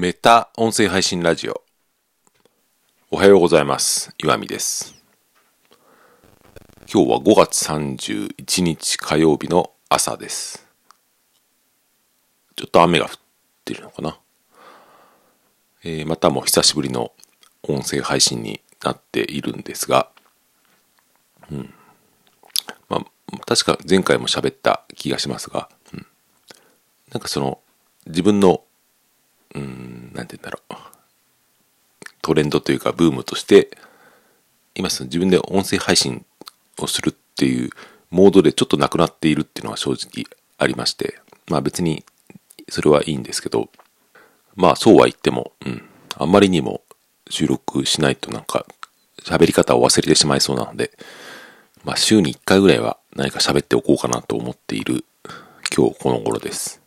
メタ音声配信ラジオ。おはようございます。岩見です。今日は5月31日火曜日の朝です。ちょっと雨が降ってるのかな？えーまたも久しぶりの音声配信になっているんですが、うん。まあ、確か前回も喋った気がしますが、うん。なんかその、自分のうん、なんて言うんだろう。トレンドというかブームとして、今その自分で音声配信をするっていうモードでちょっとなくなっているっていうのは正直ありまして、まあ別にそれはいいんですけど、まあそうは言っても、うん、あんまりにも収録しないとなんか喋り方を忘れてしまいそうなので、まあ週に1回ぐらいは何か喋っておこうかなと思っている今日この頃です。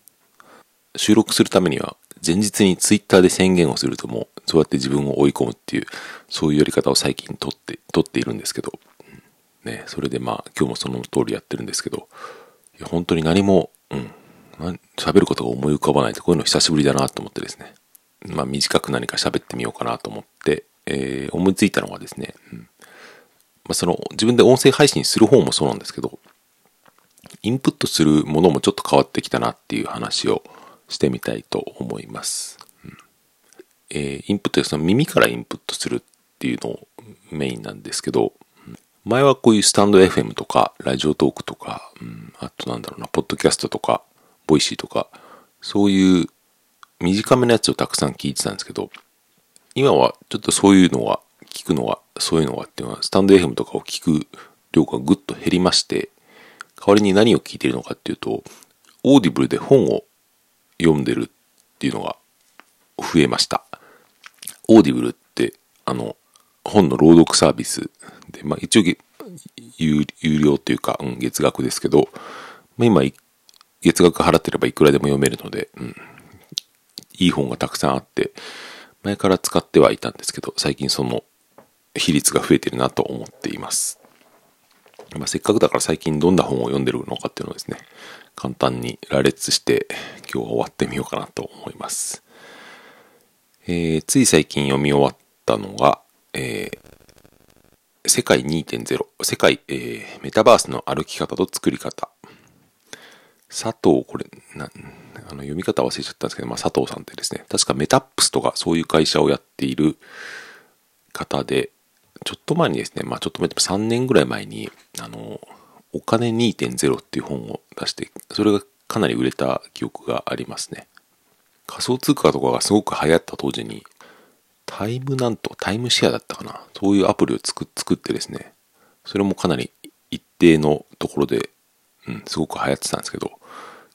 収録するためには前日にツイッターで宣言をするともうそうやって自分を追い込むっていうそういうやり方を最近取って取っているんですけど。ねそれでまあ今日もその通りやってるんですけど。本当に何もうん。喋ることが思い浮かばないってこういうの久しぶりだなと思ってですね。まあ短く何か喋ってみようかなと思って、えー思いついたのがですね、うん。まあ、その自分で音声配信する方もそうなんですけどインプットするものもちょっと変わってきたなっていう話をしてみたいと思います。うん。えーインプットでその耳からインプットするっていうのをメインなんですけど、前はこういうスタンド FM とか、ラジオトークとか、うん。あとなんだろうな、ポッドキャストとか、 Voicy とか、そういう短めのやつをたくさん聞いてたんですけど、今はちょっとそういうのが、聞くのが、そういうのがっていうのは、 stand.fm とかを聞く量がぐっと減りまして、代わりに何を聞いているのかっていうと、 Audible で本を読んでるっていうのが増えました。 Audible って、あの、本の朗読サービスで、まあ一応有有料というか、うん、月額ですけど、まあ今、月額払ってればいくらでも読めるので、うん、いい本がたくさんあって、前から使ってはいたんですけど、最近その比率が増えてるなと思っています。まあ、せっかくだから最近どんな本を読んでるのかっていうのをですね、簡単に羅列して今日は終わってみようかなと思います。えーつい最近読み終わったのが、えー世界2.0、世界、えーメタバースの歩き方と作り方。佐藤、これ、な、あの、読み方忘れちゃったんですけど、まあ、佐藤さんってですね、確かメタップスとかそういう会社をやっている方で、ちょっと前にですね、まあちょっと前でも3年ぐらい前に、あの、お金2.0っていう本を出して、それがかなり売れた記憶がありますね。仮想通貨とかがすごく流行った当時に、タイムなんと、タイムシェアだったかな？そういうアプリを作ってですね、それもかなり一定のところで、うん、すごく流行ってたんですけど、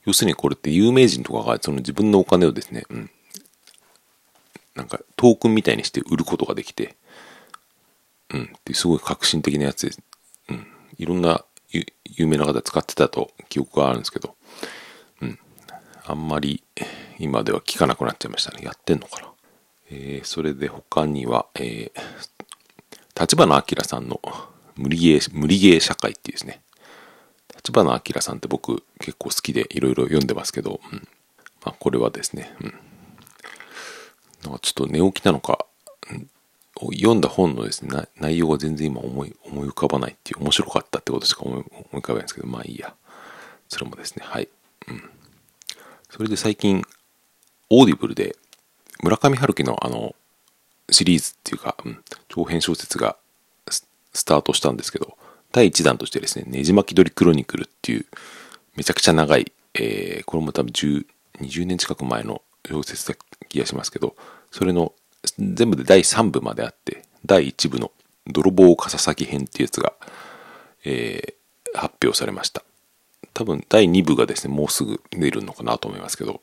要するにこれって有名人とかがその自分のお金をですね、うん、なんかトークンみたいにして売ることができて、うん、ってすごい革新的なやつです。うん、いろんな有名な方使ってたと記憶があるんですけど、うん、あんまり今では聞かなくなっちゃいましたね。やってんのかな。えーそれで他には、えー、立花明さんの無理ゲー、無理ゲー社会っていうですね、立花明さんって僕結構好きでいろいろ読んでますけど、うん、まあこれはですね、うん、なんかちょっと寝起きなのか、読んだ本のですね、内容が全然今思い思い浮かばないっていう、面白かったってことしか思い浮かべないんですけど、まあいいや。それもですね、はい。うん。それで最近、 Audible で、村上春樹のあの、シリーズっていうか、うん、長編小説がススタートしたんですけど、第1弾としてですね、ねじ巻き鳥クロニクルっていう、めちゃくちゃ長い、えー、これも多分10、20年近く前の小説だ気がしますけど、それの全部で第3部まであって、第1部の泥棒笠崎編っていうやつが、えー発表されました。多分第2部がですね、もうすぐ出るのかなと思いますけど、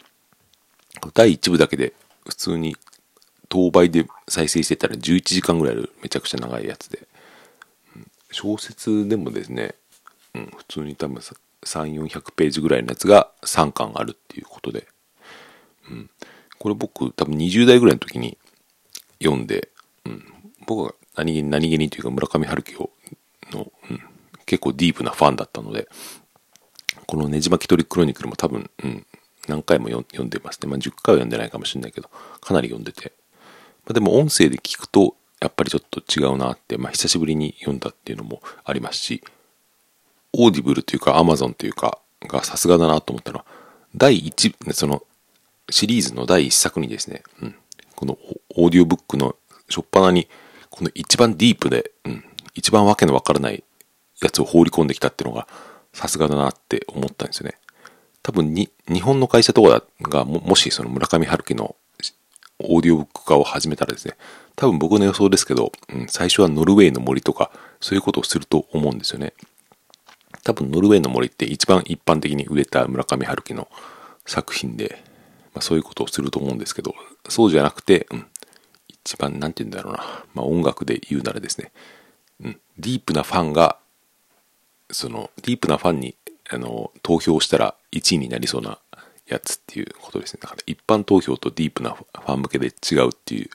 第1部だけで普通に当倍で再生してたら11時間ぐらいあるめちゃくちゃ長いやつで、小説でもですね、うん、普通に多分3、400ページぐらいのやつが3巻あるっていうことで、うん、これ僕多分20代ぐらいの時に読んで、うん、僕は何気に何気にというか村上春樹をの、うん、結構ディープなファンだったので、このねじ巻き鳥クロニクルも多分、うん、何回も読んでますね。まあ、10回は読んでないかもしれないけど、かなり読んでて。まあ、でも音声で聞くと、やっぱりちょっと違うなって、まあ、久しぶりに読んだっていうのもありますし、 Audible というか、アマゾンというか、がさすがだなと思ったのは、第1、その、シリーズの第1作にですね、うん、このオーディオブックの初っ端に、この一番ディープで、うん、一番わけのわからないやつを放り込んできたっていうのが、さすがだなって思ったんですよね。多分に、日本の会社とかがも、もしその村上春樹のオーディオブック化を始めたらですね、多分僕の予想ですけど、うん、最初はノルウェーの森とか、そういうことをすると思うんですよね。多分ノルウェーの森って一番一般的に売れた村上春樹の作品で、まあ、そういうことをすると思うんですけど、そうじゃなくて、うん、一番なんて言うんだろうな、まあ、音楽で言うならですね、うん、ディープなファンが、そのディープなファンにあの投票したら1位になりそうなやつっていうことですね。だから一般投票とディープなファン向けで違うっていう、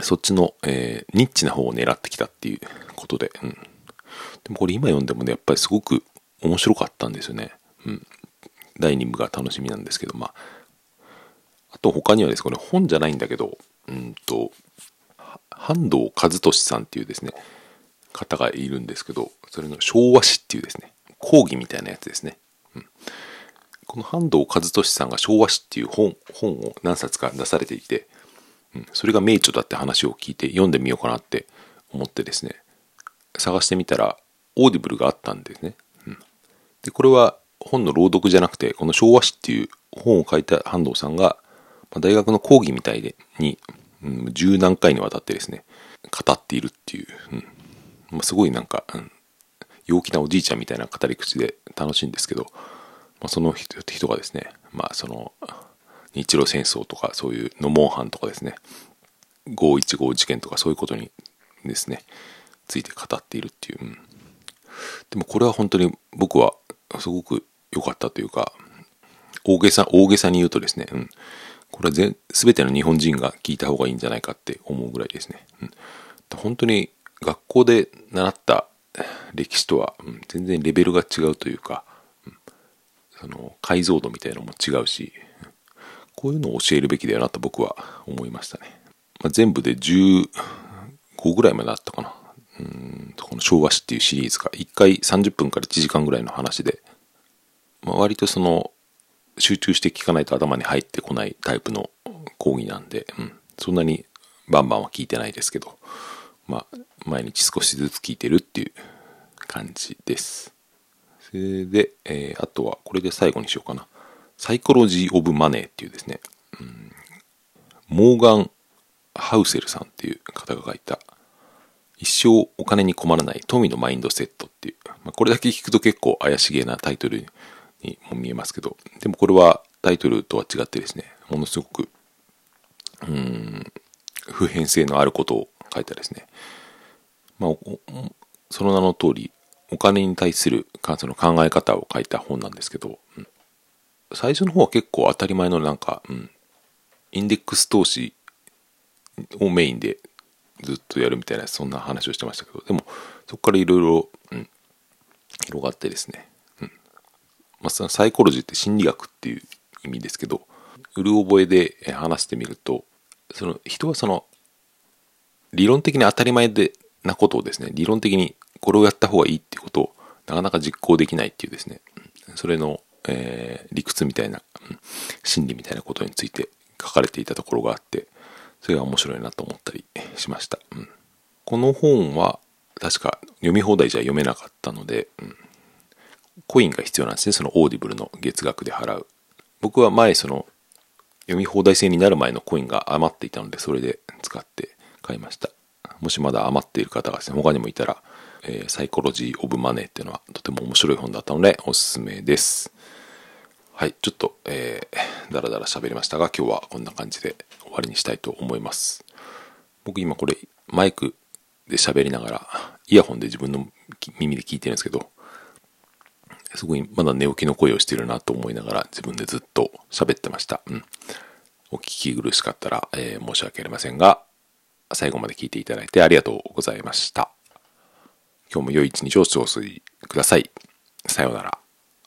そっちの、えー、ニッチな方を狙ってきたっていうことで、うん。でもこれ今読んでもね、やっぱりすごく面白かったんですよね。うん。第2部が楽しみなんですけど、まあ、あと他にはですね、これ本じゃないんだけど、うんと、半藤和俊さんっていうですね、方がいるんですけど、それの昭和史っていうですね、講義みたいなやつですね。うん、この半藤一利さんが昭和史っていう本本を何冊か出されていて、うん、それが名著だって話を聞いて読んでみようかなって思ってですね、探してみたら、 Audible があったんですね。うん、で、これは本の朗読じゃなくて、この昭和史っていう本を書いた半藤さんが、大学の講義みたいでに、うん、十何回にわたってですね、語っているっていう、うんまあ、すごいなんか、うん、陽気なおじいちゃんみたいな語り口で楽しいんですけど、まあ、その人がですね、まあその、日露戦争とかそういうノモンハンとかですね、515事件とかそういうことにですね、ついて語っているっていう。うん、でもこれは本当に僕はすごく良かったというか、大げさ、大げさに言うとですね、うん、これは全全ての日本人が聞いた方がいいんじゃないかって思うぐらいですね。うん、本当に学校で習った歴史とは、うん、全然レベルが違うというか、うん、その解像度みたいなのも違うし、こういうのを教えるべきだよなと僕は思いましたね。まあ、全部で15ぐらいまであったかな。うんこの昭和史っていうシリーズが1回30分から1時間ぐらいの話で、まあ、割とその集中して聞かないと頭に入ってこないタイプの講義なんで、うん、そんなにバンバンは聞いてないですけど、まあ、毎日少しずつ聞いてるっていう感じです。それで、えー、あとはこれで最後にしようかな。サイコロジー・オブ・マネーっていうですね、うん、モーガン・ハウセルさんっていう方が書いた、一生お金に困らない富のマインドセットっていう、まあ、これだけ聞くと結構怪しげなタイトルにも見えますけど、でもこれはタイトルとは違ってですね、ものすごく、うん、普遍性のあることを書いたですね、まあ、その名の通り、お金に対するその考え方を書いた本なんですけど、うん、最初の方は結構当たり前のなんか、うん、インデックス投資をメインでずっとやるみたいな、そんな話をしてましたけど、でも、そこからいろいろ、広がってですね、まあ、そのサイコロジーって心理学っていう意味ですけど、うる覚えで話してみると、その人はその、理論的に当たり前でなことをですね、理論的にこれをやった方がいいっていうことをなかなか実行できないっていうですね、それの、えー、理屈みたいな、心理みたいなことについて書かれていたところがあって、それが面白いなと思ったりしました。うん、この本は確か読み放題じゃ読めなかったので、うん、コインが必要なんですね。その Audible の月額で払う。僕は前その読み放題制になる前のコインが余っていたので、それで使って買いました。もしまだ余っている方がですね、他にもいたら、えー、サイコロジー・オブ・マネーっていうのはとても面白い本だったのでおすすめです。はい、ちょっと、えー、だらだら喋りましたが、今日はこんな感じで終わりにしたいと思います。僕今これ、マイクで喋りながら、イヤホンで自分の耳で聞いてるんですけど、すごいまだ寝起きの声をしてるなと思いながら自分でずっと喋ってました。うん。お聞き苦しかったら、えー、申し訳ありませんが、最後まで聞いていただいてありがとうございました。今日も良い一日をお過ごしください。さようなら。